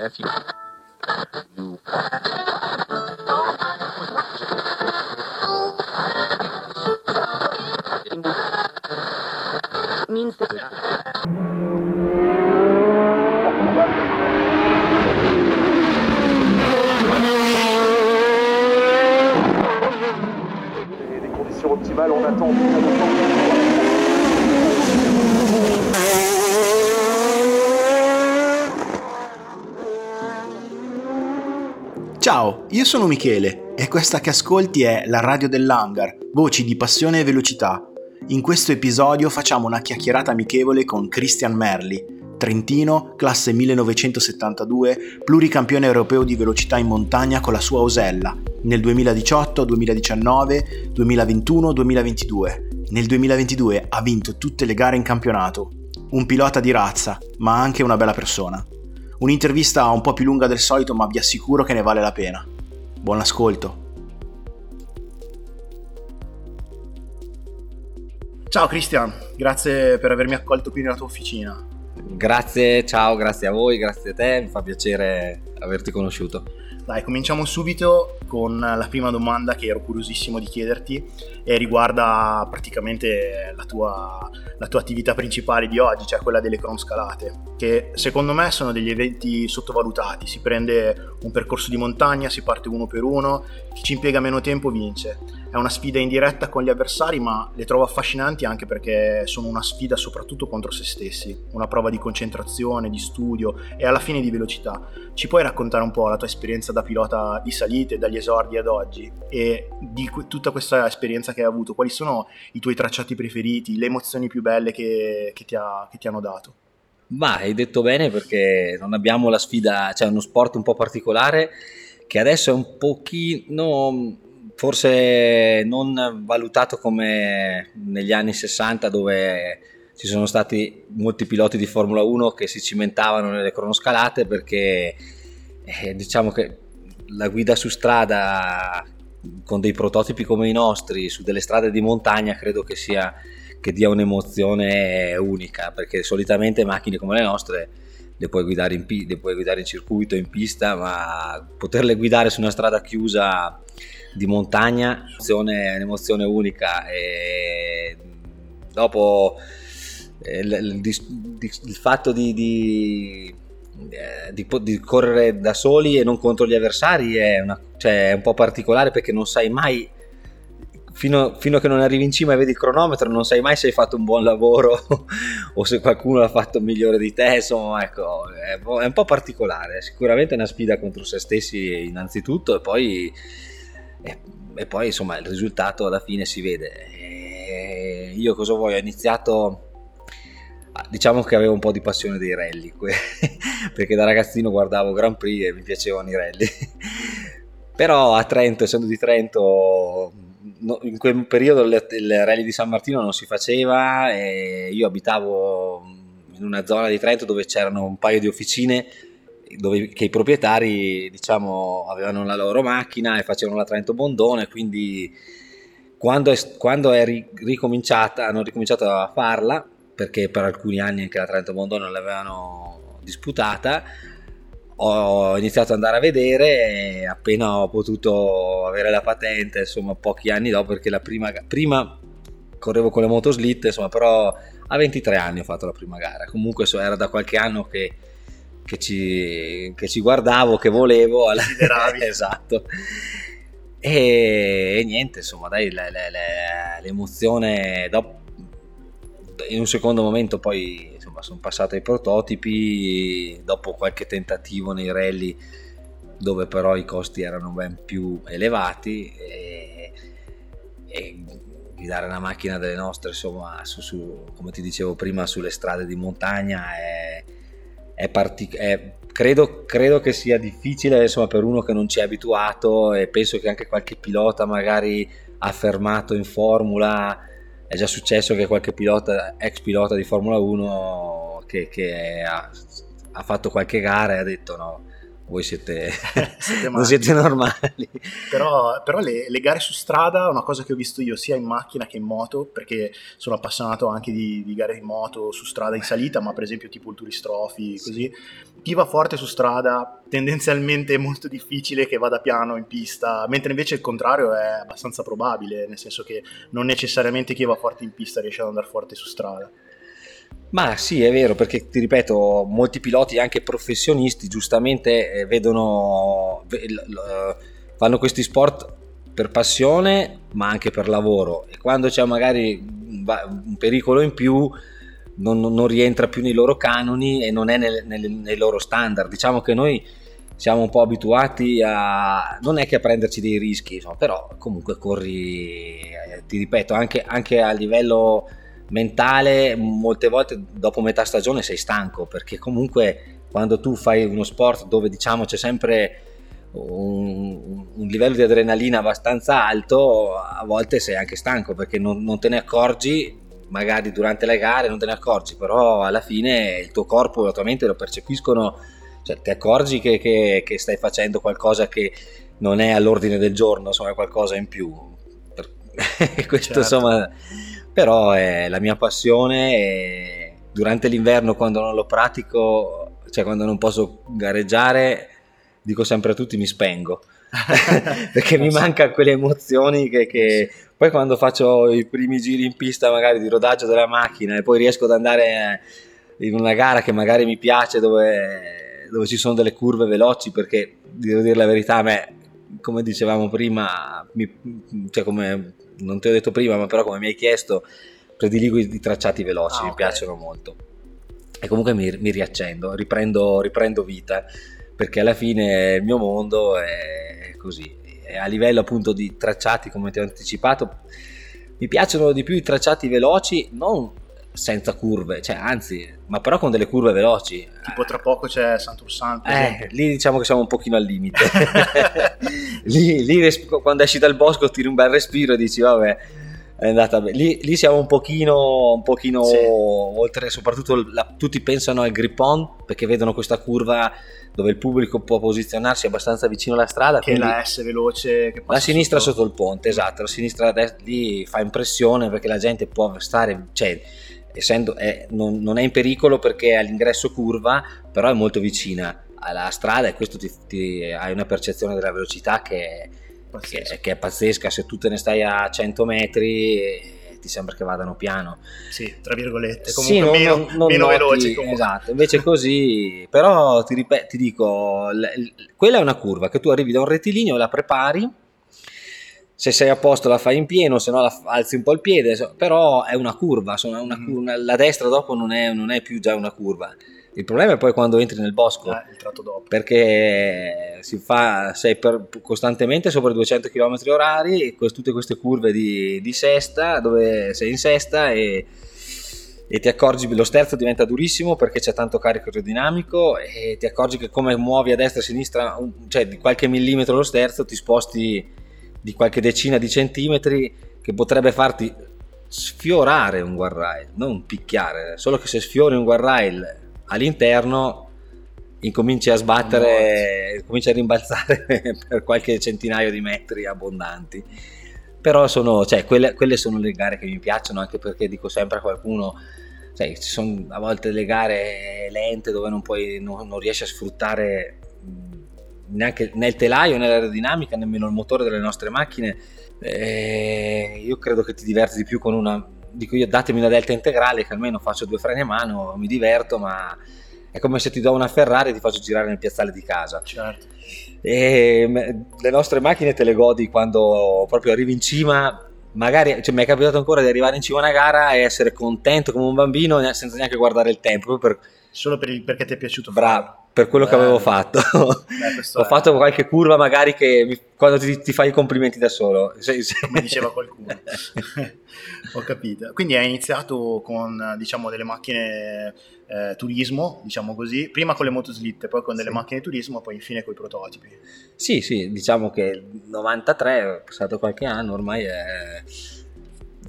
F you. You. Io sono Michele e questa che ascolti è la radio dell'Hangar, voci di passione e velocità. In questo episodio facciamo una chiacchierata amichevole con Christian Merli, trentino, classe 1972, pluricampione europeo di velocità in montagna con la sua Osella, nel 2018, 2019, 2021, 2022. Nel 2022 ha vinto tutte le gare in campionato. Un pilota di razza, ma anche una bella persona. Un'intervista un po' più lunga del solito, ma vi assicuro che ne vale la pena. Buon ascolto. Ciao Cristian, grazie per avermi accolto qui nella tua officina. Grazie, ciao, grazie a voi, grazie a te, mi fa piacere averti conosciuto. Dai, cominciamo subito con la prima domanda che ero curiosissimo di chiederti e riguarda praticamente la tua, la tua attività principale di oggi, cioè quella delle cronscalate, che secondo me sono degli eventi sottovalutati. Si prende un percorso di montagna, si parte uno per uno, chi ci impiega meno tempo vince. È una sfida in diretta con gli avversari, ma le trovo affascinanti anche perché sono una sfida soprattutto contro se stessi, una prova di concentrazione, di studio e alla fine di velocità. Ci puoi raccontare un po' la tua esperienza da pilota di salite, dagli esordi ad oggi e di tutta questa esperienza che hai avuto? Quali sono i tuoi tracciati preferiti, le emozioni più belle che, che, ti, ha, che ti hanno dato? Ma hai detto bene perché non abbiamo la sfida, cioè uno sport un po' particolare che adesso è un pochino forse non valutato come negli anni 60 dove ci sono stati molti piloti di Formula 1 che si cimentavano nelle cronoscalate perché eh, diciamo che la guida su strada con dei prototipi come i nostri su delle strade di montagna credo che sia che dia un'emozione unica perché solitamente macchine come le nostre le puoi guidare in, le puoi guidare in circuito, in pista, ma poterle guidare su una strada chiusa di montagna è un'emozione unica e dopo eh, il, il, il fatto di, di, di, di, correre da soli e non contro gli avversari è, una, cioè, è un po' particolare perché non sai mai Fino, fino, a che non arrivi in cima e vedi il cronometro non sai mai se hai fatto un buon lavoro o se qualcuno l'ha fatto migliore di te insomma ecco è, è un po' particolare sicuramente è una sfida contro se stessi innanzitutto e poi e, e poi insomma il risultato alla fine si vede. E io cosa voglio? Ho iniziato diciamo che avevo un po' di passione dei rally perché da ragazzino guardavo Grand Prix e mi piacevano i rally. Però a Trento essendo di Trento in quel periodo il rally di San Martino non si faceva e io abitavo in una zona di Trento dove c'erano un paio di officine dove che i proprietari diciamo, avevano la loro macchina e facevano la Trento Bondone, quindi quando è, quando è ricominciata, hanno ricominciato a farla, perché per alcuni anni anche la Trento Bondone non l'avevano disputata, ho iniziato ad andare a vedere e appena ho potuto avere la patente, insomma pochi anni dopo, perché la prima, prima correvo con le motoslitte, insomma però a 23 anni ho fatto la prima gara, comunque era da qualche anno che che ci, che ci guardavo, che volevo. Alla... esatto. E, e, niente, insomma, dai, le, le, le, l'emozione dopo, in un secondo momento poi insomma, sono passato ai prototipi, dopo qualche tentativo nei rally dove però i costi erano ben più elevati e, e guidare una macchina delle nostre, insomma, su, su, come ti dicevo prima, sulle strade di montagna è è partic- credo, credo, che sia difficile insomma, per uno che non ci è abituato e penso che anche qualche pilota magari ha fermato in Formula, è già successo che qualche pilota, ex pilota di Formula 1 che, che ha, ha, fatto qualche gara e ha detto no, voi siete, Siete non siete normali. Però, però le, le gare su strada è una cosa che ho visto io sia in macchina che in moto, perché sono appassionato anche di, di gare di moto su strada in salita, ma per esempio tipo il Tourist Trophy, così. Chi va forte su strada tendenzialmente è molto difficile che vada piano in pista, mentre invece il contrario è abbastanza probabile, nel senso che non necessariamente chi va forte in pista riesce ad andare forte su strada. Ma sì, è vero, perché ti ripeto, molti piloti, anche professionisti, giustamente eh, vedono, l- fanno questi sport per passione, ma anche per lavoro. E quando c'è magari un pericolo in più, non, non- non rientra più nei loro canoni e non è nel- nel- nei loro standard. Diciamo che noi siamo un po' abituati a non è che a prenderci dei rischi, insomma, però comunque corri, eh, ti ripeto, anche, anche a livello mentale, molte volte dopo metà stagione sei stanco perché comunque quando tu fai uno sport dove diciamo c'è sempre un, un livello di adrenalina abbastanza alto, a volte sei anche stanco perché non, non te ne accorgi, magari durante le gare non te ne accorgi, però alla fine il tuo corpo e la tua mente lo percepiscono, cioè ti accorgi che, che- che stai facendo qualcosa che non è all'ordine del giorno, insomma è qualcosa in più. Questo Certo. insomma, però è la mia passione e durante l'inverno quando non lo pratico, cioè quando non posso gareggiare, dico sempre a tutti mi spengo. perché mi manca quelle emozioni che, che- poi quando faccio i primi giri in pista magari di rodaggio della macchina e poi riesco ad andare in una gara che magari mi piace dove, dove ci sono delle curve veloci perché devo dire la verità a me come dicevamo prima mi- cioè come non ti ho detto prima ma però come mi hai chiesto prediligo i, tracciati veloci Ah, mi ok. piacciono molto e comunque mi, mi riaccendo riprendo, riprendo vita perché alla fine il mio mondo è così. E a livello appunto di tracciati, come ti ho anticipato, mi piacciono di più i tracciati veloci, non senza curve, cioè anzi, ma però con delle curve veloci. tipo tra poco c'è Santursan, Eh, lì diciamo che siamo un pochino al limite. lì, lì res- quando esci dal bosco tiri un bel respiro e dici vabbè è andata bene. Lì, lì siamo un pochino, un pochino Sì. oltre, soprattutto la- tutti pensano al grip on perché vedono questa curva dove il pubblico può posizionarsi abbastanza vicino alla strada. che la S veloce che la sinistra sotto il ponte, esatto, la sinistra a destra lì fa impressione perché la gente può stare, cioè, essendo, è- non, non è in pericolo perché è all'ingresso curva, però è molto vicina alla strada e questo ti, ti- hai una percezione della velocità che, che, che è pazzesca, se tu te ne stai a 100 metri eh, ti sembra che vadano piano. Sì, tra virgolette, Sì, comunque non- meno, non- non meno noti, veloci comunque. Esatto, invece così, però ti, ripet- ti dico, l- l- quella è una curva che tu arrivi da un rettilineo, la prepari, se sei a posto la fai in pieno, se no alzi un po' il piede, però è una curva, sono una Mm. curva- la destra dopo non è, non è più già una curva. Il problema è poi quando entri nel bosco, il tratto dopo. perché si fa, sei per- costantemente sopra i 200 km orari con tutte queste curve di, di sesta dove sei in sesta e, e ti accorgi lo sterzo diventa durissimo perché c'è tanto carico aerodinamico e ti accorgi che come muovi a destra e a sinistra cioè di qualche millimetro lo sterzo ti sposti di qualche decina di centimetri che potrebbe farti sfiorare un guardrail non picchiare solo che se sfiori un guardrail all'interno incominci a sbattere, cominci a rimbalzare per qualche centinaio di metri abbondanti. Però sono, cioè, quelle, quelle sono le gare che mi piacciono, anche perché dico sempre a qualcuno, sai, ci sono a volte le gare lente dove non, puoi, non, non riesci a sfruttare neanche né il telaio né l'aerodinamica, nemmeno il motore delle nostre macchine. Eh, io credo che ti diverti di più con una, dico io datemi una delta integrale che almeno faccio due freni a mano, mi diverto, ma è come se ti do una Ferrari e ti faccio girare nel piazzale di casa. Certo. E le nostre macchine te le godi quando proprio arrivi in cima. Magari cioè, mi è capitato ancora di arrivare in cima a una gara e essere contento come un bambino senza neanche guardare il tempo, per, Solo per il- perché ti è piaciuto bravo, per quello che Bello. avevo fatto. Beh, Ho fatto qualche curva magari che mi- quando ti, ti fai i complimenti da solo. Se- se- come diceva qualcuno. Ho capito. Quindi hai iniziato con diciamo delle macchine eh, turismo, diciamo così, prima con le motoslitte, poi con delle Sì. macchine turismo, poi infine con i prototipi. Sì, sì, diciamo che il 93, è passato qualche anno, ormai è...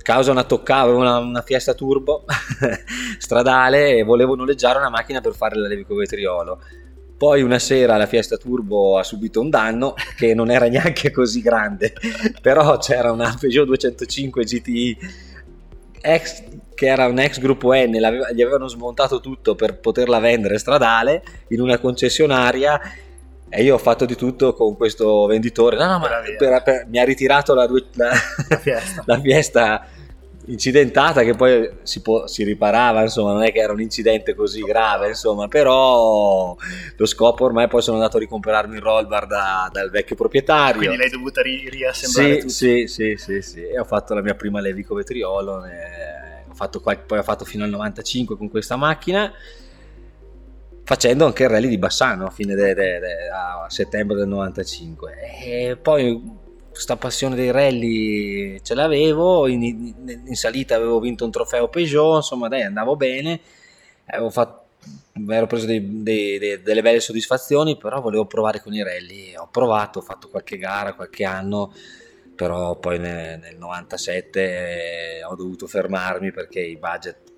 causa una toccava, una, una Fiesta Turbo stradale e volevo noleggiare una macchina per fare la Levico Vetriolo. Poi una sera la Fiesta Turbo ha subito un danno che non era neanche così grande, però c'era una Peugeot 205 GTI ex, che era un ex gruppo N, gli avevano smontato tutto per poterla vendere stradale in una concessionaria e io ho fatto di tutto con questo venditore. No, no, ma per, per, mi ha ritirato la, la, la, fiesta. la fiesta incidentata che poi si, può, si, riparava, insomma, non è che era un incidente così grave, insomma, però lo scopo ormai poi sono andato a ricomperarmi il roll bar da, dal vecchio proprietario. Quindi l'hai dovuta ri- riassemblare sì, tutto. Sì, sì, sì, sì, e ho fatto la mia prima Levico Vetriolo, ho fatto, poi ho fatto fino al 95 con questa macchina facendo anche il rally di Bassano a, fine de, de, de, a settembre del 95 e poi questa passione dei rally ce l'avevo, in, in, salita avevo vinto un trofeo Peugeot, insomma dai andavo bene, avevo fatto ero preso dei, dei, dei, delle belle soddisfazioni, però volevo provare con i rally, ho provato, ho fatto qualche gara, qualche anno, però poi nel, nel 97 eh, ho dovuto fermarmi perché i budget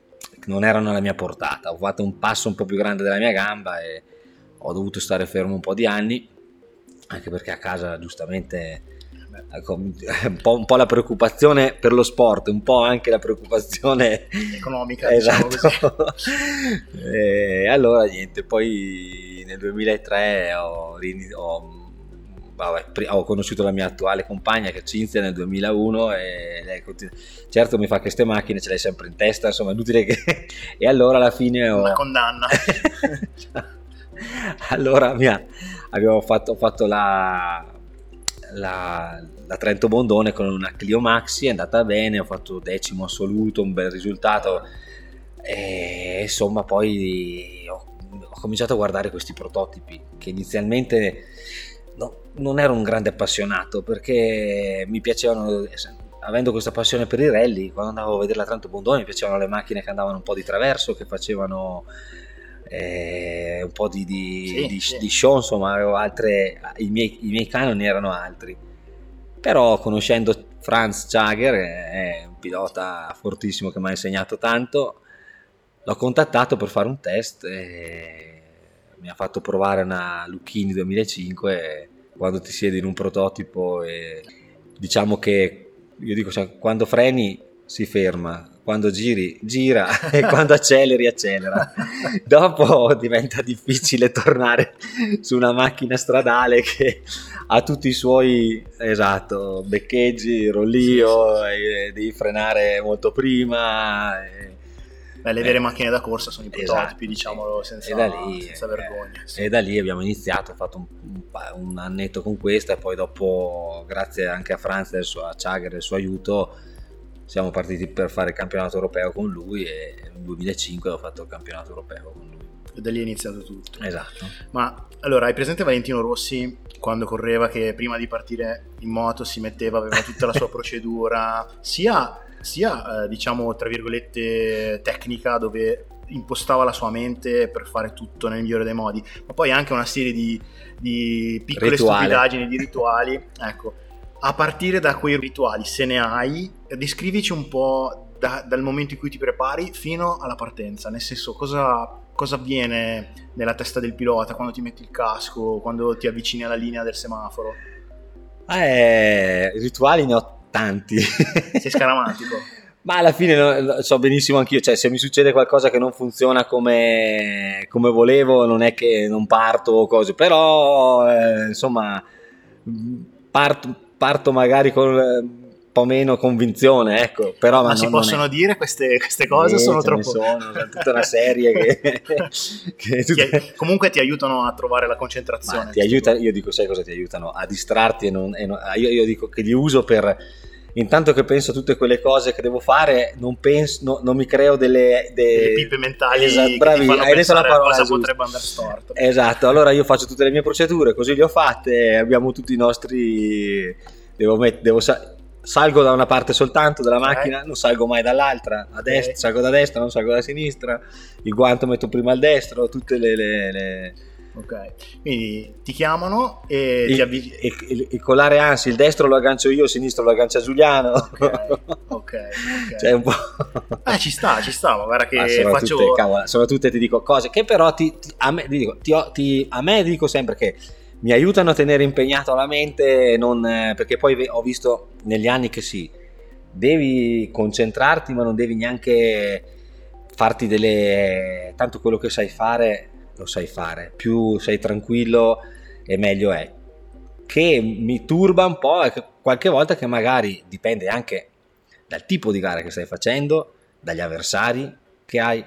non erano alla mia portata, ho fatto un passo un po' più grande della mia gamba e ho dovuto stare fermo un po' di anni, anche perché a casa giustamente Ecco, un, po', un po', la preoccupazione per lo sport, un po' anche la preoccupazione economica. Diciamo esatto. e allora niente, poi nel 2003 ho, ho, vabbè, ho, conosciuto la mia attuale compagna che è Cinzia nel 2001 e lei continua, certo mi fa queste macchine, ce l'hai sempre in testa, insomma è inutile che... e allora alla fine ho... Una condanna. allora mia, abbiamo fatto, fatto la la, la, Trento Bondone con una Clio Maxi è andata bene, ho fatto decimo assoluto, un bel risultato e insomma poi ho, ho cominciato a guardare questi prototipi che inizialmente non ero un grande appassionato perché mi piacevano avendo questa passione per i rally quando andavo a vedere la Trento Bondone mi piacevano le macchine che andavano un po' di traverso che facevano eh, un po' di, di, sì, di, sì. di, show, insomma, avevo altre, i miei, i miei canoni erano altri. Però conoscendo Franz Jager, è un pilota fortissimo che mi ha insegnato tanto, l'ho contattato per fare un test e mi ha fatto provare una Lucchini 2005 quando ti siedi in un prototipo e diciamo che io dico cioè, quando freni si ferma quando giri gira e quando acceleri accelera. Dopo diventa difficile tornare su una macchina stradale che ha tutti i suoi esatto, beccheggi, rollio, sì, sì. devi frenare molto prima. E, Beh, le vere macchine da corsa sono i prototipi, esatto, diciamolo senza, lì, senza vergogna. Sì. E da lì abbiamo iniziato, ho fatto un, un, annetto con questa e poi dopo, grazie anche a Franz e a Chager e il suo aiuto, siamo partiti per fare il campionato europeo con lui e nel 2005 ho fatto il campionato europeo con lui. E da lì è iniziato tutto. Esatto. Ma allora, hai presente Valentino Rossi quando correva che prima di partire in moto si metteva, aveva tutta la sua procedura, sia, sia eh, diciamo tra virgolette tecnica dove impostava la sua mente per fare tutto nel migliore dei modi, ma poi anche una serie di, di piccole Rituale. stupidaggini, di rituali. Ecco, a partire da quei rituali, se ne hai, descrivici un po' da, dal momento in cui ti prepari fino alla partenza, nel senso cosa, cosa avviene nella testa del pilota quando ti metti il casco, quando ti avvicini alla linea del semaforo? Eh, rituali ne ho tanti. Sei scaramantico. Ma alla fine no, so benissimo anch'io, cioè se mi succede qualcosa che non funziona come, come volevo, non è che non parto o cose, però eh, insomma parto, parto magari con po' meno convinzione, ecco, però... Ma, ma si possono è... dire queste, queste cose? Eh, sono troppo... sono, tutta una serie che... che tutte... ti, comunque ti aiutano a trovare la concentrazione. Ma ti aiuta, io dico, sai cosa ti aiutano? A distrarti e non... E non io, io dico che li uso per intanto che penso a tutte quelle cose che devo fare, non, penso, no, non mi creo delle, de... delle pippe mentali esatto, bravi, hai detto la parola cosa potrebbe andare storto. Esatto, allora io faccio tutte le mie procedure, così le ho fatte, abbiamo tutti i nostri... Devo, met... devo sa... salgo da una parte soltanto della macchina, okay. non salgo mai dall'altra, a destra, okay. salgo da destra, non salgo da sinistra, il guanto metto prima al destro, tutte le, le, le Ok, quindi ti chiamano e Il, ti avvicini. il- colare anzi, il destro lo aggancio io, il sinistro lo aggancia Giuliano. Ok, ok, ok. Cioè, un po'... Eh, ci sta, ci sta, ma guarda che Ah, sono, faccio... tutte, cavolo, sono tutte, ti dico, cose che però ti- ti- a, me, ti dico, ti- a me dico sempre che mi aiutano a tenere impegnato la mente, non, eh, perché poi ho visto negli anni che sì, devi concentrarti, ma non devi neanche farti delle... tanto quello che sai fare lo sai fare, più sei tranquillo e meglio è. Che mi turba un po' qualche volta che magari dipende anche dal tipo di gara che stai facendo, dagli avversari che hai,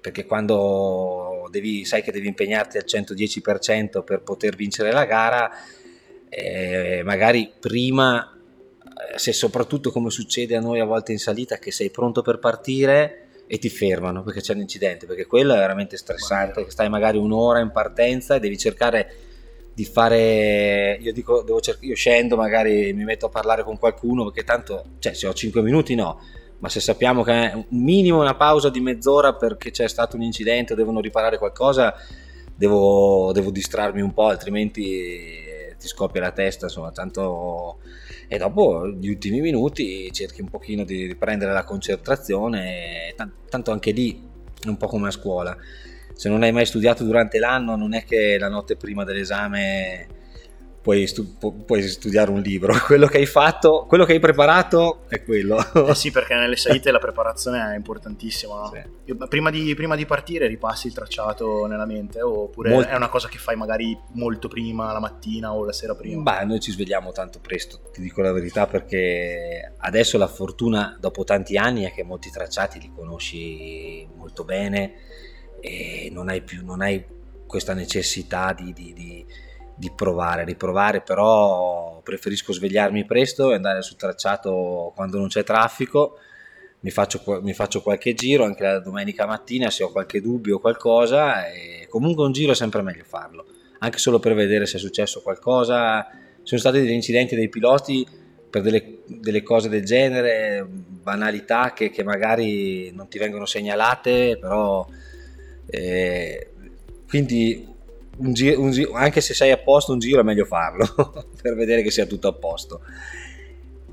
perché quando devi, sai che devi impegnarti al 110% per poter vincere la gara, eh, magari prima, eh, se soprattutto come succede a noi a volte in salita, che sei pronto per partire e ti fermano perché c'è un incidente, perché quello è veramente stressante, stai magari un'ora in partenza e devi cercare di fare io dico devo cerc- io scendo magari mi metto a parlare con qualcuno perché tanto cioè se ho 5 minuti no ma se sappiamo che è un minimo una pausa di mezz'ora perché c'è stato un incidente o devono riparare qualcosa devo, devo distrarmi un po' altrimenti eh, ti scoppia la testa insomma tanto e dopo gli ultimi minuti cerchi un pochino di riprendere la concentrazione tan- tanto anche lì è un po' come a scuola. Se non hai mai studiato durante l'anno non è che la notte prima dell'esame puoi, stu- pu- puoi studiare un libro quello che hai fatto quello che hai preparato è quello Eh sì, perché nelle salite la preparazione è importantissima. no? Sì. Prima, di, prima di partire ripassi il tracciato nella mente oppure Molt- è una cosa che fai magari molto prima, la mattina o la sera prima? Beh, noi ci svegliamo tanto presto, ti dico la verità, perché adesso la fortuna dopo tanti anni è che molti tracciati li conosci molto bene e non hai più non hai questa necessità di, di- di- di provare, riprovare, però preferisco svegliarmi presto e andare sul tracciato quando non c'è traffico. Mi faccio, mi faccio qualche giro anche la domenica mattina se ho qualche dubbio o qualcosa e comunque un giro è sempre meglio farlo anche solo per vedere se è successo qualcosa. Sono stati degli incidenti dei piloti per delle, delle cose del genere, banalità che, che magari non ti vengono segnalate, però eh, quindi un gi- un gi- anche se sei a posto un giro è meglio farlo per vedere che sia tutto a posto.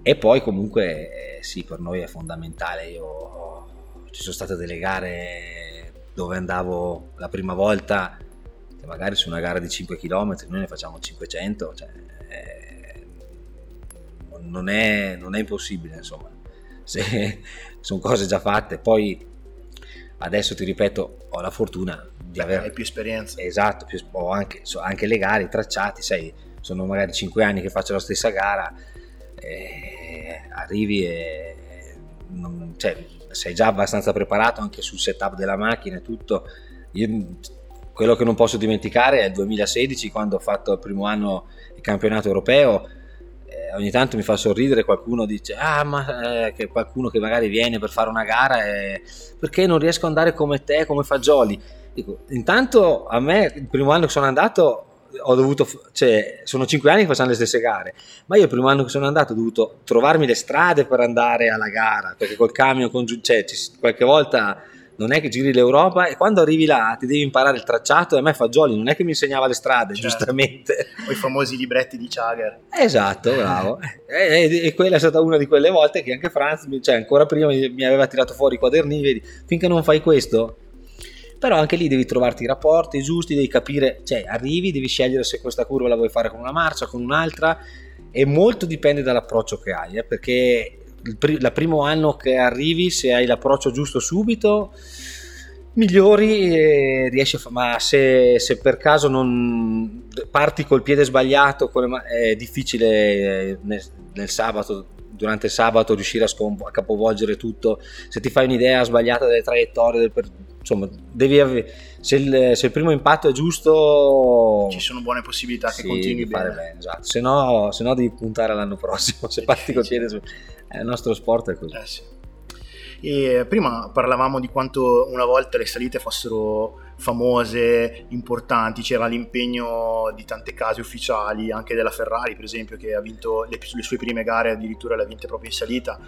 E poi comunque eh, sì, per noi è fondamentale. Io ci sono state delle gare dove andavo la prima volta che magari su una gara di 5 km noi ne facciamo 500, cioè, eh, non, è, non è impossibile, insomma, se sono cose già fatte. Poi adesso ti ripeto, ho la fortuna di avere più esperienza. esatto, più, ho anche, so- anche le gare, i tracciati, sai, sono magari 5 anni che faccio la stessa gara, eh, arrivi e non- cioè, sei già abbastanza preparato anche sul setup della macchina e tutto. Io, quello che non posso dimenticare è il 2016 quando ho fatto il primo anno il campionato europeo. eh, ogni tanto mi fa sorridere qualcuno dice ah ma eh, che qualcuno che magari viene per fare una gara e perché non riesco ad andare come te come Fagioli Dico, intanto a me il primo anno che sono andato ho dovuto, cioè, sono cinque anni che facciamo le stesse gare, ma io il primo anno che sono andato ho dovuto trovarmi le strade per andare alla gara, perché col camion, congiu- cioè, ci- qualche volta non è che giri l'Europa e quando arrivi là ti devi imparare il tracciato e a me Fagioli non è che mi insegnava le strade, Certo. giustamente. O i famosi libretti di Chager. Esatto, bravo. E, e- e quella è stata una di quelle volte che anche Franz, cioè ancora prima, mi, mi aveva tirato fuori i quaderni, vedi, finché non fai questo. Però anche lì devi trovarti i rapporti giusti, devi capire, cioè arrivi, devi scegliere se questa curva la vuoi fare con una marcia, con un'altra, e molto dipende dall'approccio che hai, eh, perché il la primo anno che arrivi, se hai l'approccio giusto subito, migliori e riesci a fa- ma se, se per caso non parti col piede sbagliato ma- è difficile eh, nel, nel sabato durante il sabato riuscire a, scompo- a capovolgere tutto. Se ti fai un'idea sbagliata delle traiettorie del per- insomma devi ave- se, il, se il primo impatto è giusto Ci sono buone possibilità che sì, continui bene. bene esatto. se, no, se no devi puntare all'anno prossimo se parti difficile. piede eh, il nostro sport è così Eh sì. E prima parlavamo di quanto una volta le salite fossero famose, importanti, c'era l'impegno di tante case ufficiali, anche della Ferrari per esempio che ha vinto le, le sue prime gare addirittura le ha vinte proprio in salita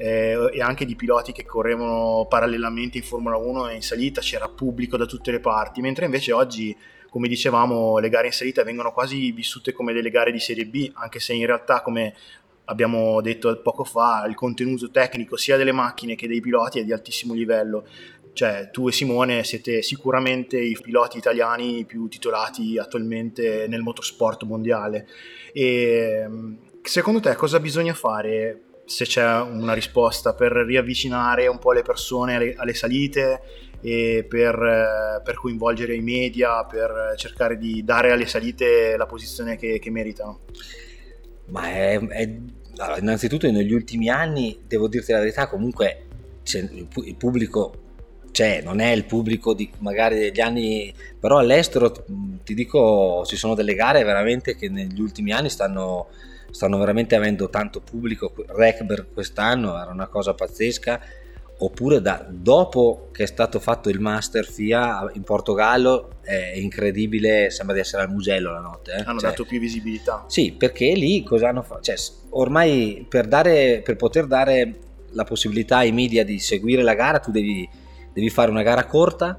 eh, e anche di piloti che correvano parallelamente in Formula 1 e in salita, c'era pubblico da tutte le parti, mentre invece oggi come dicevamo le gare in salita vengono quasi vissute come delle gare di Serie B, anche se in realtà come abbiamo detto poco fa, il contenuto tecnico sia delle macchine che dei piloti è di altissimo livello. Cioè, tu e Simone siete sicuramente i piloti italiani più titolati attualmente nel motorsport mondiale. E secondo te cosa bisogna fare se c'è una risposta per riavvicinare un po' le persone alle, alle salite e per, per, coinvolgere i media, per cercare di dare alle salite la posizione che, che meritano? Ma è, è allora, innanzitutto negli ultimi anni, devo dirti la verità, comunque il pubblico c'è, non è il pubblico di magari degli anni, però all'estero ti dico ci sono delle gare veramente che negli ultimi anni stanno, stanno veramente avendo tanto pubblico, Rekber quest'anno era una cosa pazzesca, oppure da, dopo che è stato fatto il Master FIA in Portogallo è incredibile, sembra di essere al Mugello la notte. Eh? Hanno cioè, dato più visibilità. Sì, perché lì cosa hanno fatto? Cioè, ormai per, dare, per, poter dare la possibilità ai media di seguire la gara tu devi, devi fare una gara corta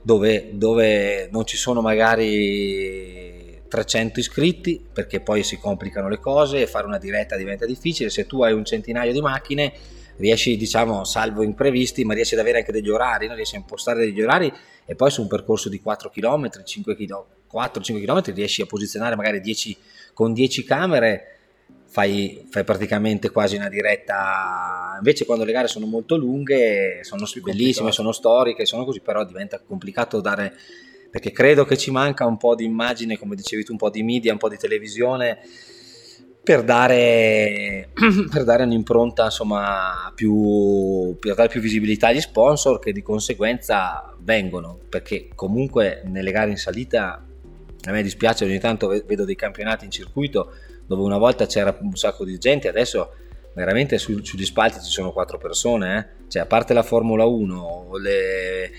dove, dove non ci sono magari 300 iscritti perché poi si complicano le cose e fare una diretta diventa difficile. Se tu hai un centinaio di macchine riesci, diciamo, salvo imprevisti, ma riesci ad avere anche degli orari, no? riesci a impostare degli orari e poi su un percorso di 4 km, 5 km, 4-5 km riesci a posizionare magari 10, con 10 camere fai, fai, praticamente quasi una diretta invece quando le gare sono molto lunghe sono bellissime, sono storiche sono così però diventa complicato dare perché credo che ci manca un po' di immagine come dicevi tu un po' di media, un po' di televisione per dare, per dare un'impronta insomma più, per dare più visibilità agli sponsor che di conseguenza vengono perché comunque nelle gare in salita a me dispiace ogni tanto vedo dei campionati in circuito dove una volta c'era un sacco di gente adesso veramente su, sugli spalti ci sono quattro persone eh? cioè a parte la Formula 1 le,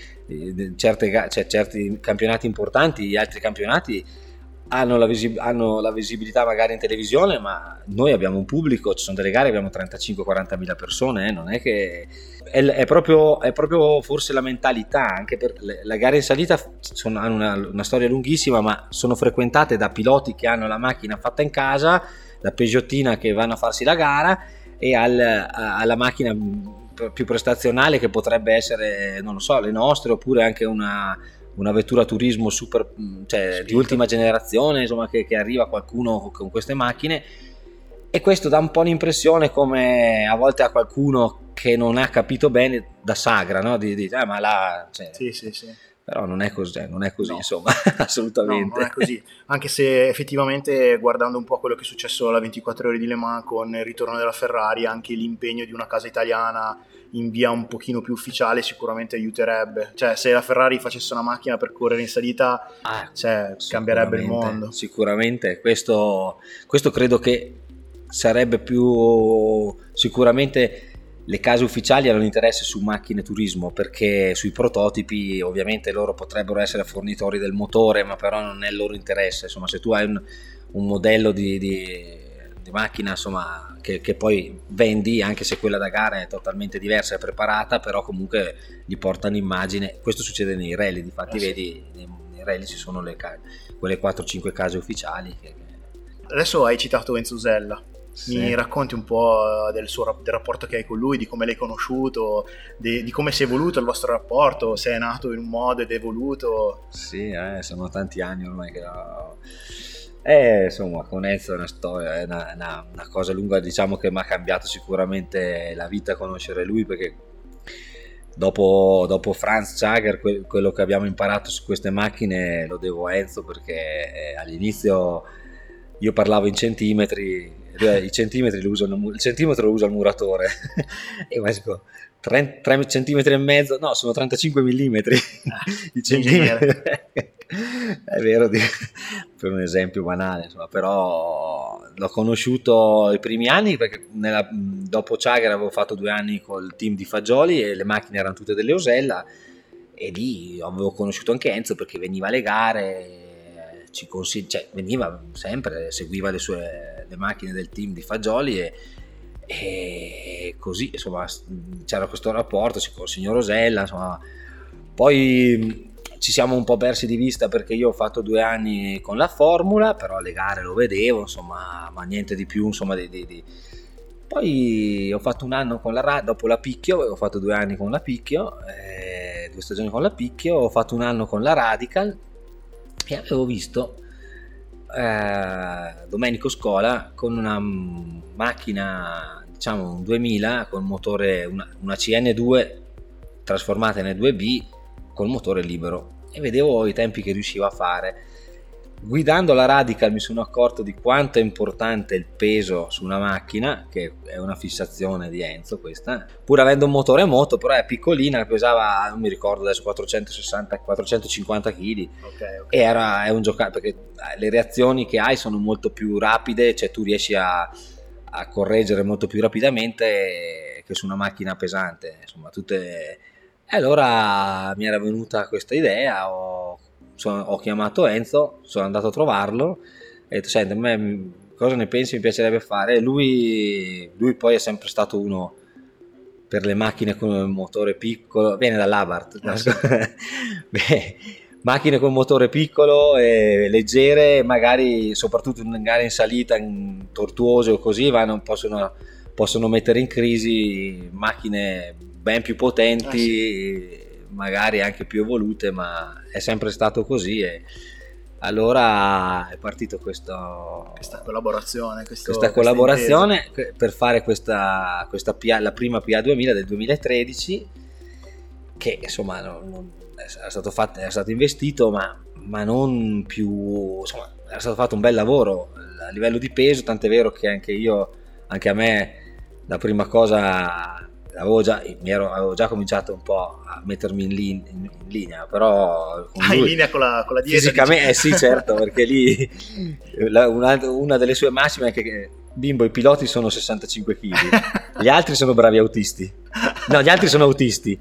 certe, cioè, certi campionati importanti gli altri campionati hanno la, visib- hanno la, visibilità magari in televisione, ma noi abbiamo un pubblico, ci sono delle gare, abbiamo 35-40 mila persone, eh, non è che... È, è, proprio, è, proprio, forse la mentalità, anche per le, le gare in salita sono, hanno una, una, storia lunghissima, ma sono frequentate da piloti che hanno la macchina fatta in casa, da Peugeotina che vanno a farsi la gara e al, alla macchina più prestazionale che potrebbe essere, non lo so, le nostre oppure anche una una vettura turismo super, mm, cioè, di ultima generazione, insomma, che, che, arriva qualcuno con queste macchine. E questo dà un po' l'impressione come a volte a qualcuno che non ha capito bene da sagra, no? Di dire, ah, ma là... Cioè, sì, sì, sì. Però non è così, non è così no. insomma, assolutamente. No, non è così. Anche se effettivamente guardando un po' quello che è successo alla 24 ore di Le Mans con il ritorno della Ferrari, anche l'impegno di una casa italiana in via un pochino più ufficiale sicuramente aiuterebbe. Cioè, se la Ferrari facesse una macchina per correre in salita, ah, cioè, cambierebbe il mondo. Sicuramente, questo, questo credo che sarebbe più sicuramente le case ufficiali hanno interesse su macchine turismo perché sui prototipi ovviamente loro potrebbero essere fornitori del motore ma però non è il loro interesse. Insomma se tu hai un, un modello di, di, di macchina insomma che, che, poi vendi anche se quella da gara è totalmente diversa e preparata però comunque gli portano immagine. Questo succede nei rally difatti eh sì. vedi nei, nei rally ci sono le, quelle 4-5 case ufficiali che, adesso hai citato Enzo Zella sì. mi racconti un po' del, suo, del rapporto che hai con lui, di come l'hai conosciuto, di, di, come si è evoluto il vostro rapporto, se è nato in un modo ed è evoluto. Sì, eh, sono tanti anni ormai che... Ho eh, insomma, con Enzo è una storia, è una, una, una cosa lunga, diciamo che mi ha cambiato sicuramente la vita conoscere lui perché dopo, dopo Franz Jagger, que, quello che abbiamo imparato su queste macchine lo devo a Enzo perché eh, all'inizio io parlavo in centimetri, i centimetri lo usano, il centimetro lo usa il muratore. E ma dico 3, 3 centimetri e mezzo, no, sono 35 millimetri. Ah, i centimetri. è vero per un esempio banale insomma, però l'ho conosciuto i primi anni perché nella, dopo Chager avevo fatto due anni col team di Fagioli e le macchine erano tutte delle Osella e lì avevo conosciuto anche Enzo perché veniva alle gare ci consigli- cioè, veniva sempre seguiva le sue le macchine del team di Fagioli e, e così insomma c'era questo rapporto con il signor Osella insomma poi ci siamo un po' persi di vista perché io ho fatto due anni con la Formula, però le gare lo vedevo, insomma, ma niente di più, insomma, di, di, di. Poi ho fatto un anno con la RAD, dopo la Picchio, ho fatto due anni con la Picchio, eh, due stagioni con la Picchio, ho fatto un anno con la Radical e avevo visto eh, Domenico Scola con una macchina, diciamo un 2000, con motore, una, una CN2 trasformata in 2B col motore libero e vedevo i tempi che riusciva a fare. Guidando la Radical mi sono accorto di quanto è importante il peso su una macchina, che è una fissazione di Enzo questa, pur avendo un motore moto, però è piccolina, pesava, non mi ricordo adesso, 460-450 kg. Okay, okay. E era, è un giocare, perché eh, le reazioni che hai sono molto più rapide, cioè tu riesci a, a correggere molto più rapidamente che su una macchina pesante, insomma tutte e allora mi era venuta questa idea, ho, sono, ho chiamato Enzo, sono andato a trovarlo e ho detto, senti, a me cosa ne pensi mi piacerebbe fare? Lui, lui poi è sempre stato uno per le macchine con il motore piccolo, viene dall'Abarth, ah, sì. Beh, macchine con motore piccolo e leggere, magari soprattutto in gare in salita, in tortuose o così, vanno, possono, possono mettere in crisi macchine ben più potenti, ah, sì. magari anche più evolute, ma è sempre stato così e allora è partito questo, questa collaborazione, questo, questa collaborazione per fare questa, questa PA, la prima PA 2000 del 2013 che insomma non, non, è, stato fatto, è stato investito ma, ma non più insomma è stato fatto un bel lavoro a livello di peso tant'è vero che anche io anche a me la prima cosa avevo già, ero, avevo già, cominciato un po' a mettermi in, lin, in, in linea, però... Ah, in linea con la, con la dieta? Fisicamente, eh sì certo, perché lì la, una, una, delle sue massime è che bimbo i piloti sono 65 kg, gli altri sono bravi autisti. No, gli altri sono autisti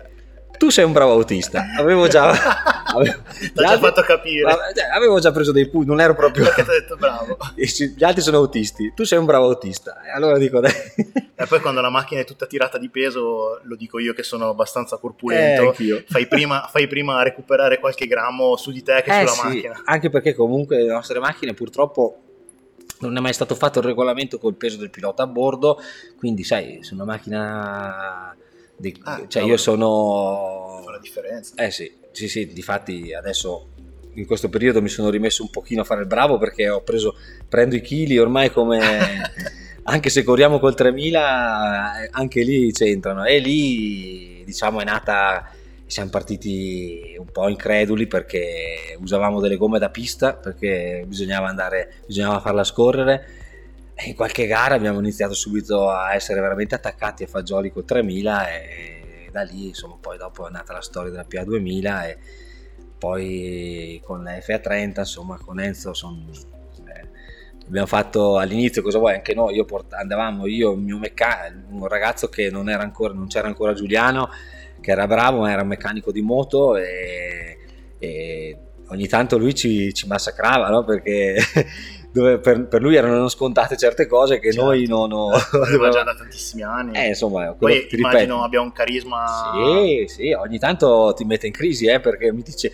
tu sei un bravo autista. Avevo già, avevo, già fatto capire. Cioè, avevo già preso dei punti, non ero proprio. Perché ti ho detto bravo. Gli altri sono autisti, tu sei un bravo autista. E allora dico, dai. E poi quando la macchina è tutta tirata di peso, lo dico io che sono abbastanza corpulento, eh, fai, prima, fai prima a recuperare qualche grammo su di te che eh, sulla sì, macchina. Anche perché comunque le nostre macchine purtroppo non è mai stato fatto il regolamento col peso del pilota a bordo, quindi sai, su una macchina di, ah, cioè io sono... Fa la differenza. Eh sì, sì, sì, difatti adesso in questo periodo mi sono rimesso un pochino a fare il bravo perché ho preso, prendo i chili ormai come... anche se corriamo col 3000, anche lì c'entrano. E lì diciamo è nata siamo partiti un po' increduli perché usavamo delle gomme da pista perché bisognava andare, bisognava farla scorrere in qualche gara abbiamo iniziato subito a essere veramente attaccati a fagioli col 3000 e da lì insomma poi dopo è nata la storia della PA2000 e poi con la FA30 insomma con Enzo son, eh, abbiamo fatto all'inizio cosa vuoi anche noi io port- andavamo io meccanico un ragazzo che non ancora non c'era ancora Giuliano che era bravo ma era un meccanico di moto e, e ogni tanto lui ci, ci massacrava no? perché dove per, per, lui erano scontate certe cose che certo. noi non ho doveva già da tantissimi anni eh, insomma poi ti immagino abbia un carisma sì sì ogni tanto ti mette in crisi eh, perché mi dice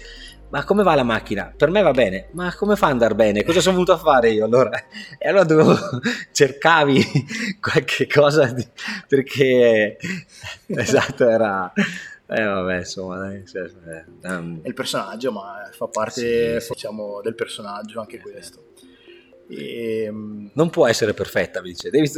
ma come va la macchina? Per me va bene, ma come fa ad andare bene? Cosa sono venuto a fare io allora? E allora dovevo cercavi qualche cosa di, perché esatto era eh vabbè, insomma, dai, cioè, um... è il personaggio, ma fa parte sì, diciamo, del personaggio anche questo. E, ehm, non può essere perfetta, mi dice. Devi,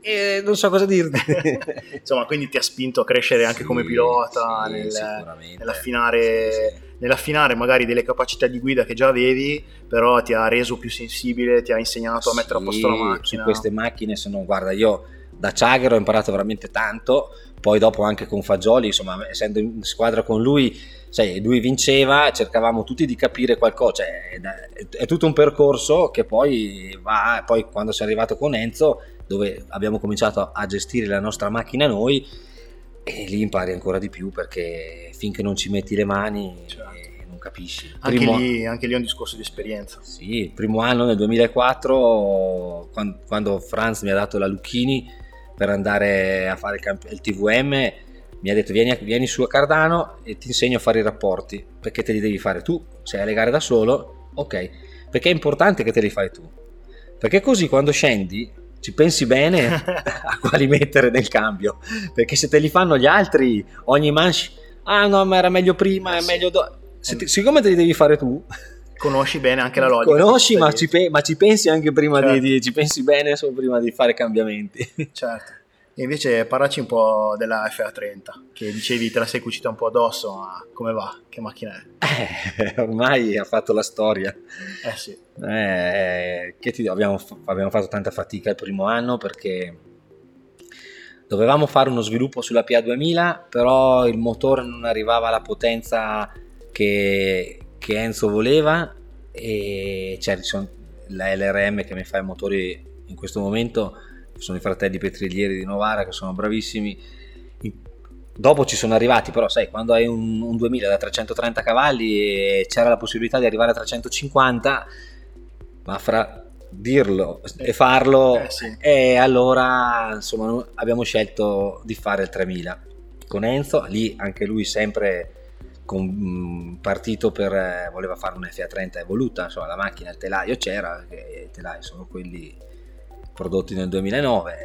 eh, non so cosa dirti. Insomma, quindi ti ha spinto a crescere anche sì, come pilota, sì, nel, nell'affinare, sì, nell'affinare, magari delle capacità di guida che già avevi, però ti ha reso più sensibile, ti ha insegnato a mettere a posto la macchina. Su queste macchine sono, guarda, io da Chagher ho imparato veramente tanto, poi dopo anche con Fagioli, insomma, essendo in squadra con lui sai, lui vinceva, cercavamo tutti di capire qualcosa, cioè, è, tutto un percorso che poi va, poi quando sei arrivato con Enzo, dove abbiamo cominciato a gestire la nostra macchina noi, e lì impari ancora di più perché finché non ci metti le mani certo. eh, non capisci. Anche, lì, anche, lì, è un discorso di esperienza. Sì, il primo anno nel 2004, quando, quando Franz mi ha dato la Lucchini per andare a fare il, camp- il TVM, mi ha detto vieni, vieni su a Cardano e ti insegno a fare i rapporti, perché te li devi fare tu, sei alle gare da solo, ok, perché è importante che te li fai tu, perché così quando scendi ci pensi bene a quali mettere nel cambio, perché se te li fanno gli altri, ogni manche, ah no ma era meglio prima, è meglio dopo, ti, siccome te li devi fare tu, conosci bene anche la logica. Conosci, ma ci, pe- ma ci, pensi anche prima certo. di, di, ci pensi bene solo prima di fare cambiamenti. Certo. E invece parlaci un po' della FA30, che dicevi te la sei cucita un po' addosso, ma come va? Che macchina è? Eh, ormai ha fatto la storia. Eh sì. Eh, che ti, abbiamo, abbiamo fatto tanta fatica il primo anno perché dovevamo fare uno sviluppo sulla PA2000, però il motore non arrivava alla potenza che, che Enzo voleva e cioè, la LRM che mi fa i motori in questo momento sono i fratelli Petriglieri di Novara che sono bravissimi. Dopo ci sono arrivati, però sai, quando hai un, un 2000 da 330 cavalli e c'era la possibilità di arrivare a 350, ma fra dirlo e farlo, eh, sì. e allora insomma abbiamo scelto di fare il 3000 con Enzo, lì anche lui sempre con, mm, partito per eh, voleva fare un FA30 evoluta, insomma la macchina, il telaio c'era, i telai sono quelli prodotti nel 2009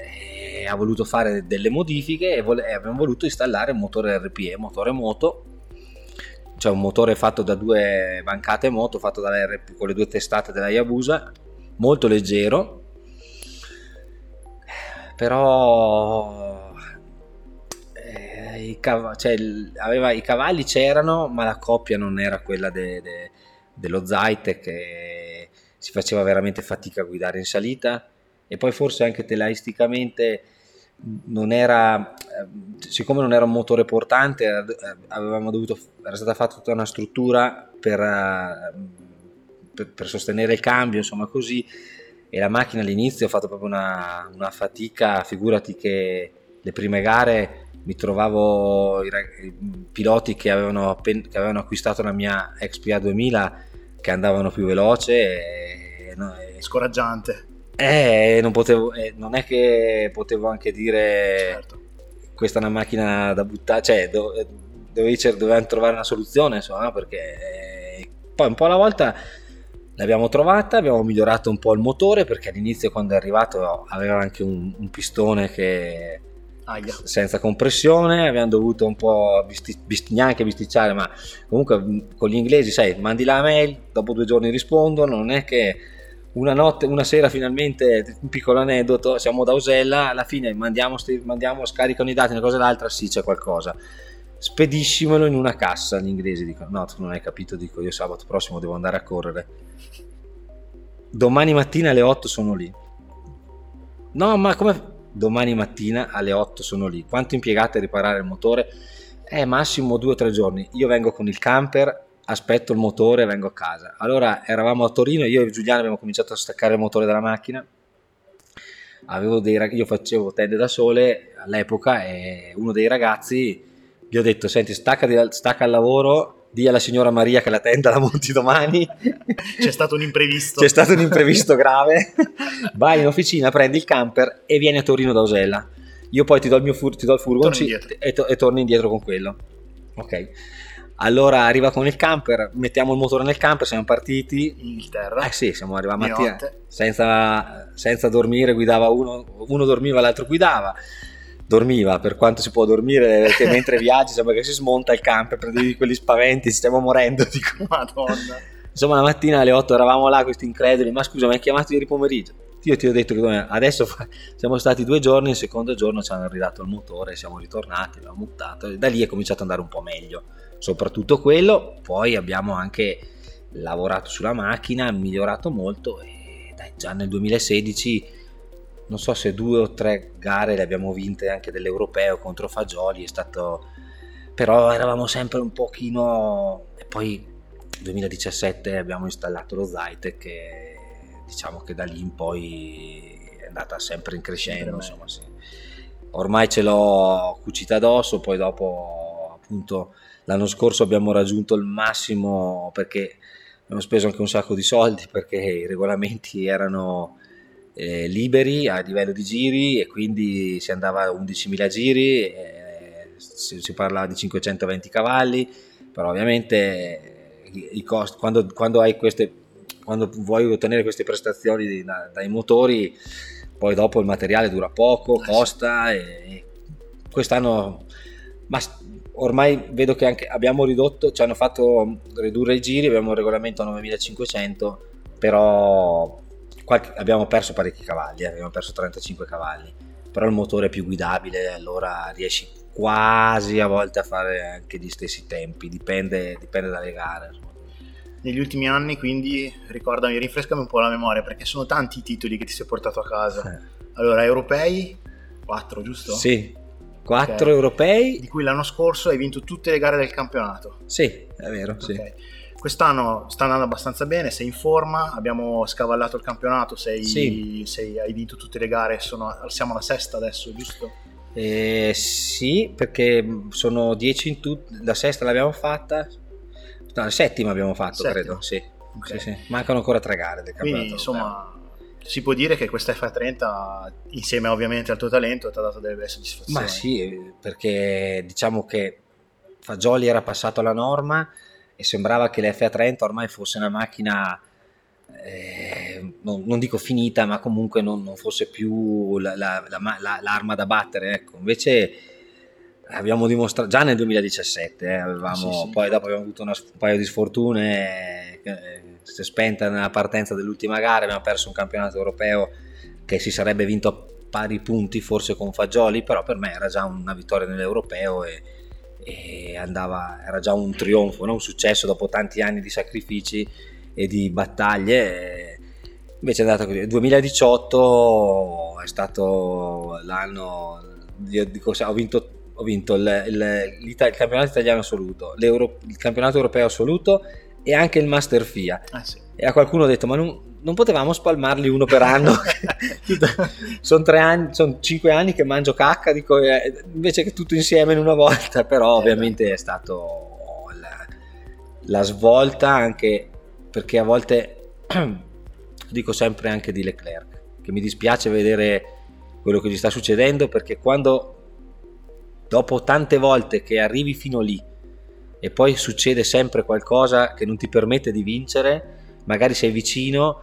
e ha voluto fare delle modifiche e, vole- e abbiamo voluto installare un motore RPE, motore moto. Cioè un motore fatto da due bancate moto fatto RP, con le due testate della Yabusa molto leggero. Però eh, i, cav- cioè, aveva, i cavalli c'erano ma la coppia non era quella de- de- dello che si faceva veramente fatica a guidare in salita e poi forse anche telaisticamente non era, siccome non era un motore portante, eh, dovuto, era stata fatta tutta una struttura per, eh, per, per sostenere il cambio, insomma così, e la macchina all'inizio ha fatto proprio una, una fatica, figurati che le prime gare mi trovavo i, piloti che avevano, che avevano, acquistato la mia XPA 2000 che andavano più veloce e, e, scoraggiante eh, non, potevo, eh, non è che potevo anche dire certo. questa è una macchina da buttare, cioè do, dovevi, dovevamo trovare una soluzione, insomma, perché eh, poi un po' alla volta l'abbiamo trovata, abbiamo migliorato un po' il motore perché all'inizio quando è arrivato aveva anche un, un pistone che Aia. senza compressione, abbiamo dovuto un po' bisti, bist, neanche bisticciare, ma comunque con gli inglesi, sai, mandi la mail, dopo due giorni rispondono, non è che una notte, una sera finalmente, un piccolo aneddoto, siamo da Osella, alla fine mandiamo, mandiamo scaricano i dati, una cosa e l'altra, sì c'è qualcosa. Spediscimelo in una cassa, gli inglesi dicono, no tu non hai capito, dico io sabato prossimo devo andare a correre. Domani mattina alle 8 sono lì. No, ma come? Domani mattina alle 8 sono lì. Quanto impiegate a riparare il motore? Eh, massimo 2 o 3 giorni. Io vengo con il camper aspetto il motore e vengo a casa. Allora eravamo a Torino, io e Giuliano abbiamo cominciato a staccare il motore della macchina. Avevo dei, io facevo tende da sole all'epoca e uno dei ragazzi gli ho detto senti stacca, di, stacca al lavoro di alla signora Maria che la tenda la monti domani. C'è stato un imprevisto. C'è stato un imprevisto grave. Vai in officina prendi il camper e vieni a Torino da Osella. Io poi ti do il mio fur, ti do il furgon e, to- e torni indietro con quello. Ok allora arriva con il camper, mettiamo il motore nel camper, siamo partiti. In Inghilterra? Eh sì, siamo arrivati mattina. Senza, senza, dormire, guidava uno, uno dormiva, l'altro guidava. Dormiva per quanto si può dormire, perché mentre viaggi sembra che si smonta il camper, prendevi quegli spaventi, stiamo morendo. Dico, madonna. Insomma, la mattina alle 8 eravamo là, questi increduli. Ma scusa, mi hai chiamato ieri pomeriggio? Io ti ho detto che adesso siamo stati due giorni, il secondo giorno ci hanno ridato il motore, siamo ritornati, l'abbiamo buttato e da lì è cominciato ad andare un po' meglio soprattutto quello, poi abbiamo anche lavorato sulla macchina, migliorato molto e dai, già nel 2016 non so se due o tre gare le abbiamo vinte anche dell'europeo contro Fagioli, è stato però eravamo sempre un pochino e poi nel 2017 abbiamo installato lo Zytec e diciamo che da lì in poi è andata sempre in crescendo, insomma, sì. Ormai ce l'ho cucita addosso, poi dopo appunto L'anno scorso abbiamo raggiunto il massimo perché abbiamo speso anche un sacco di soldi perché i regolamenti erano eh, liberi a livello di giri e quindi si andava a 11.000 giri. Eh, si, si parlava di 520 cavalli, però ovviamente i, i costi, quando, quando, hai queste, quando vuoi ottenere queste prestazioni da, dai motori, poi dopo il materiale dura poco, eh costa e, e quest'anno ma ormai vedo che anche abbiamo ridotto, ci hanno fatto ridurre i giri, abbiamo un regolamento a 9500, però qualche, abbiamo perso parecchi cavalli, eh, abbiamo perso 35 cavalli, però il motore è più guidabile, allora riesci quasi a volte a fare anche gli stessi tempi, dipende, dipende dalle gare. Negli ultimi anni, quindi, ricordami, rinfrescami un po' la memoria perché sono tanti i titoli che ti sei portato a casa. Eh. Allora, europei, 4, giusto? Sì, 4 okay. europei. Di cui l'anno scorso hai vinto tutte le gare del campionato. Sì, è vero, okay. sì. Quest'anno sta andando abbastanza bene, sei in forma, abbiamo scavallato il campionato, sei, sì. sei, hai vinto tutte le gare, sono, siamo alla sesta adesso, giusto? Eh, sì, perché sono 10 in tutto, la sesta l'abbiamo fatta, no, la settima abbiamo fatto, settima. credo, sì. Okay. sì, sì. Mancano ancora tre gare del campionato. Quindi, insomma, si può dire che questa F30 insieme ovviamente al tuo talento ti ha dato delle belle soddisfazioni. Ma sì perché diciamo che Fagioli era passato alla norma e sembrava che l'F30 ormai fosse una macchina eh, non, non, dico finita ma comunque non, non fosse più la, la, la, l'arma da battere ecco. Invece abbiamo dimostrato già nel 2017 eh, avevamo, sì, sì, poi dopo abbiamo avuto una, un paio di sfortune eh, si è spenta nella partenza dell'ultima gara, abbiamo perso un campionato europeo che si sarebbe vinto a pari punti forse con Fagioli, però per me era già una vittoria nell'europeo e, e andava, era già un trionfo, no? un successo dopo tanti anni di sacrifici e di battaglie. Invece è andata così. Il 2018 è stato l'anno, io dico, ho vinto ho vinto il, il, il, campionato italiano assoluto, il campionato europeo assoluto e anche il Master FIA. Ah, sì. E a qualcuno ho detto, ma non, non potevamo spalmarli uno per anno? sono tre anni, sono cinque anni che mangio cacca, dico, eh, invece che tutto insieme in una volta, però eh, ovviamente è stato la, la svolta anche perché a volte dico sempre anche di Leclerc, che mi dispiace vedere quello che gli sta succedendo perché quando dopo tante volte che arrivi fino lì e poi succede sempre qualcosa che non ti permette di vincere, magari sei vicino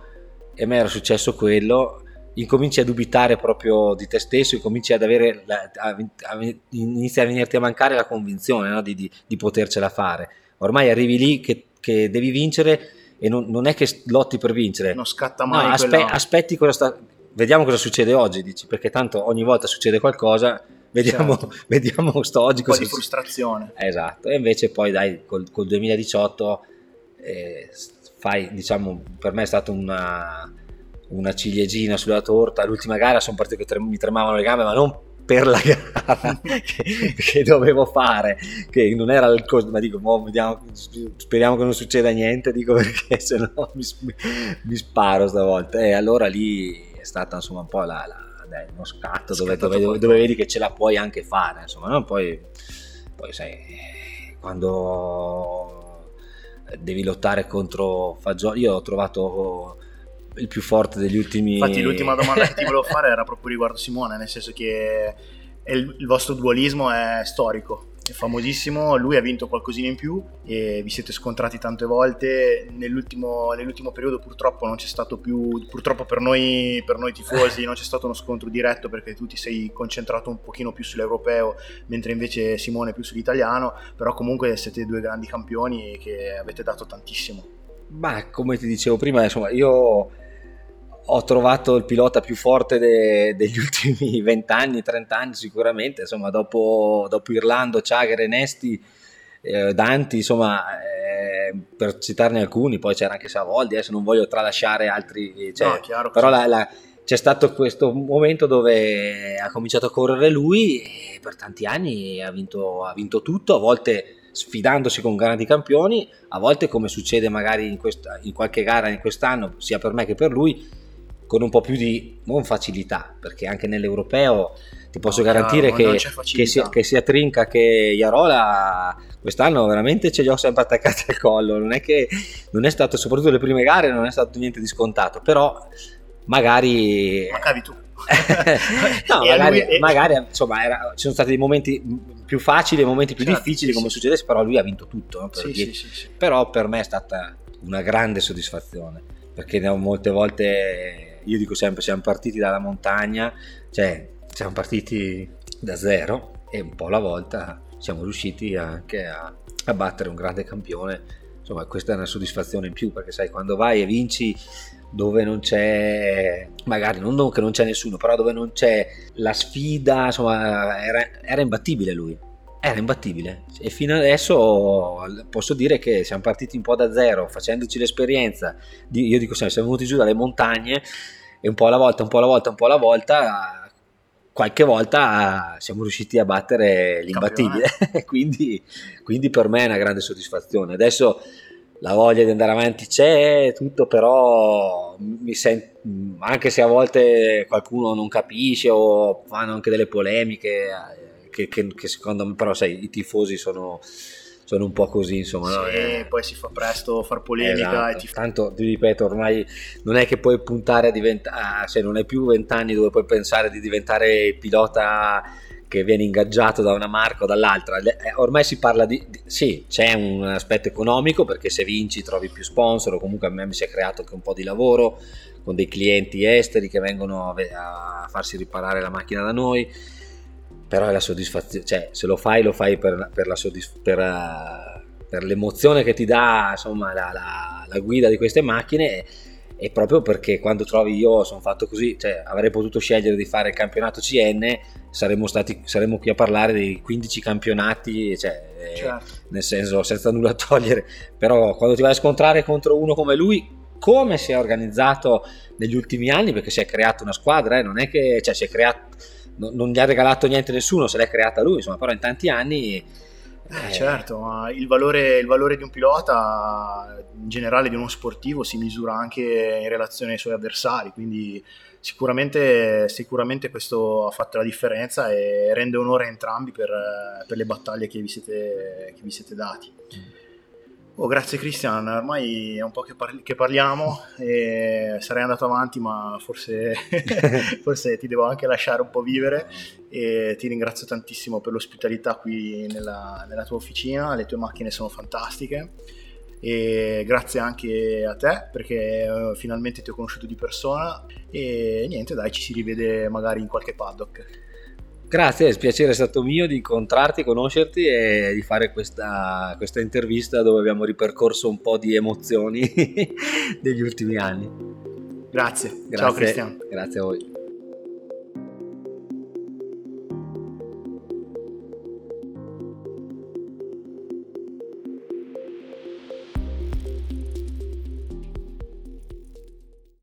e a me era successo quello, incominci a dubitare proprio di te stesso, incominci ad avere, la, a, a, inizia a venirti a mancare la convinzione no? di, di, di, potercela fare. Ormai arrivi lì che, che devi vincere e non, non, è che lotti per vincere. Non scatta mai. No, aspe, aspetti cosa sta, vediamo cosa succede oggi, dici, perché tanto ogni volta succede qualcosa vediamo, certo. vediamo sto oggi un po' di frustrazione. Esatto e invece poi dai col, col 2018 eh, fai diciamo per me è stata una, una ciliegina sulla torta. L'ultima gara sono partito che mi tremavano le gambe ma non per la gara che, che, dovevo fare che non era il costo ma dico boh, vediamo, speriamo che non succeda niente dico perché se no mi, mi sparo stavolta. E allora lì è stata insomma un po' la, la dai, uno scatto dove, dove, dove, vedi che ce la puoi anche fare, insomma, no? poi, poi sai, quando devi lottare contro Fagioli, io ho trovato il più forte degli ultimi... Infatti l'ultima domanda che ti volevo fare era proprio riguardo Simone, nel senso che il, il vostro dualismo è storico, famosissimo, lui ha vinto qualcosina in più e vi siete scontrati tante volte, nell'ultimo, nell'ultimo periodo purtroppo non c'è stato più, purtroppo per noi, per noi tifosi non c'è stato uno scontro diretto perché tu ti sei concentrato un pochino più sull'europeo mentre invece Simone più sull'italiano, però comunque siete due grandi campioni che avete dato tantissimo. Ma come ti dicevo prima, insomma, io ho trovato il pilota più forte de, degli ultimi 20 anni, 30 anni sicuramente, insomma dopo, dopo Irlando, Chager e Nesti, eh, Danti, insomma eh, per citarne alcuni, poi c'era anche Savoldi, adesso non voglio tralasciare altri, cioè, no, chiaro, però la, la, c'è stato questo momento dove ha cominciato a correre lui e per tanti anni ha vinto, ha vinto tutto, a volte sfidandosi con grandi campioni, a volte come succede magari in, questa, in qualche gara in quest'anno, sia per me che per lui, con un po' più di non facilità, perché anche nell'europeo ti posso no, garantire chiaro, che, che, sia, che, sia, Trinca che Iarola quest'anno veramente ce li ho sempre attaccati al collo. Non è che non è stato, soprattutto le prime gare, non è stato niente di scontato, però magari. Magari tu. no, magari, lui... magari, insomma, era, ci sono stati dei momenti più facili e momenti più Certo, difficili sì, come sì. succedesse, però lui ha vinto tutto. no? Per sì. Però per me è stata una grande soddisfazione, perché ne ho molte volte, io dico sempre, siamo partiti dalla montagna, cioè siamo partiti da zero e un po' alla volta siamo riusciti anche a, a battere un grande campione. Insomma, questa è una soddisfazione in più, perché sai, quando vai e vinci dove non c'è, magari non, che non c'è nessuno, però dove non c'è la sfida, insomma, era, era imbattibile lui. Era imbattibile e fino adesso posso dire che siamo partiti un po' da zero, facendoci l'esperienza. io dico sempre, siamo venuti giù dalle montagne e un po' alla volta, un po' alla volta, un po' alla volta, qualche volta siamo riusciti a battere l'imbattibile. quindi, quindi per me è una grande soddisfazione. Adesso la voglia di andare avanti c'è, tutto, però mi sento, anche se a volte qualcuno non capisce o fanno anche delle polemiche, che, che- che secondo me, però sai, i tifosi sono, sono un po' così, insomma. no? Sì, Eh, poi si fa presto far polemica Esatto. e ti Tanto ti ripeto, ormai non è che puoi puntare a diventare, cioè non hai più vent'anni dove puoi pensare di diventare il pilota che viene ingaggiato da una marca o dall'altra. Eh, Ormai si parla di, di- sì, c'è un aspetto economico perché se vinci trovi più sponsor o comunque a me mi si è creato anche un po' di lavoro con dei clienti esteri che vengono a, a farsi riparare la macchina da noi. Però è la soddisfazione, cioè se lo fai lo fai per, per la soddisf- per, eh, per l'emozione che ti dà insomma la, la- la guida di queste macchine e, e proprio perché quando trovi io sono fatto così, cioè avrei potuto scegliere di fare il campionato CN, saremmo, stati, saremmo qui a parlare dei 15 campionati, cioè, eh, Certo. nel senso senza nulla togliere, però quando ti vai a scontrare contro uno come lui, come si è organizzato negli ultimi anni, perché si è creata una squadra, eh, non è che cioè, si è creato, non, non gli ha regalato niente nessuno, se l'è creata lui, insomma, però in tanti anni... Eh, eh, certo, ma il valore, il valore di un pilota, in generale di uno sportivo, si misura anche in relazione ai suoi avversari, quindi sicuramente, sicuramente questo ha fatto la differenza e rende onore a entrambi per, per le battaglie che vi siete, che vi siete dati. Oh, grazie Cristian, ormai è un po' che, parli- che parliamo e sarei andato avanti ma forse, forse ti devo anche lasciare un po' vivere. E ti ringrazio tantissimo per l'ospitalità qui nella, nella tua officina, le tue macchine sono fantastiche. E grazie anche a te perché eh, finalmente ti ho conosciuto di persona. E niente dai ci si rivede magari in qualche paddock. Grazie, il piacere è stato mio di incontrarti, conoscerti e di fare questa, questa intervista dove abbiamo ripercorso un po' di emozioni degli ultimi anni. Grazie, Grazie, ciao Cristian. Grazie a voi.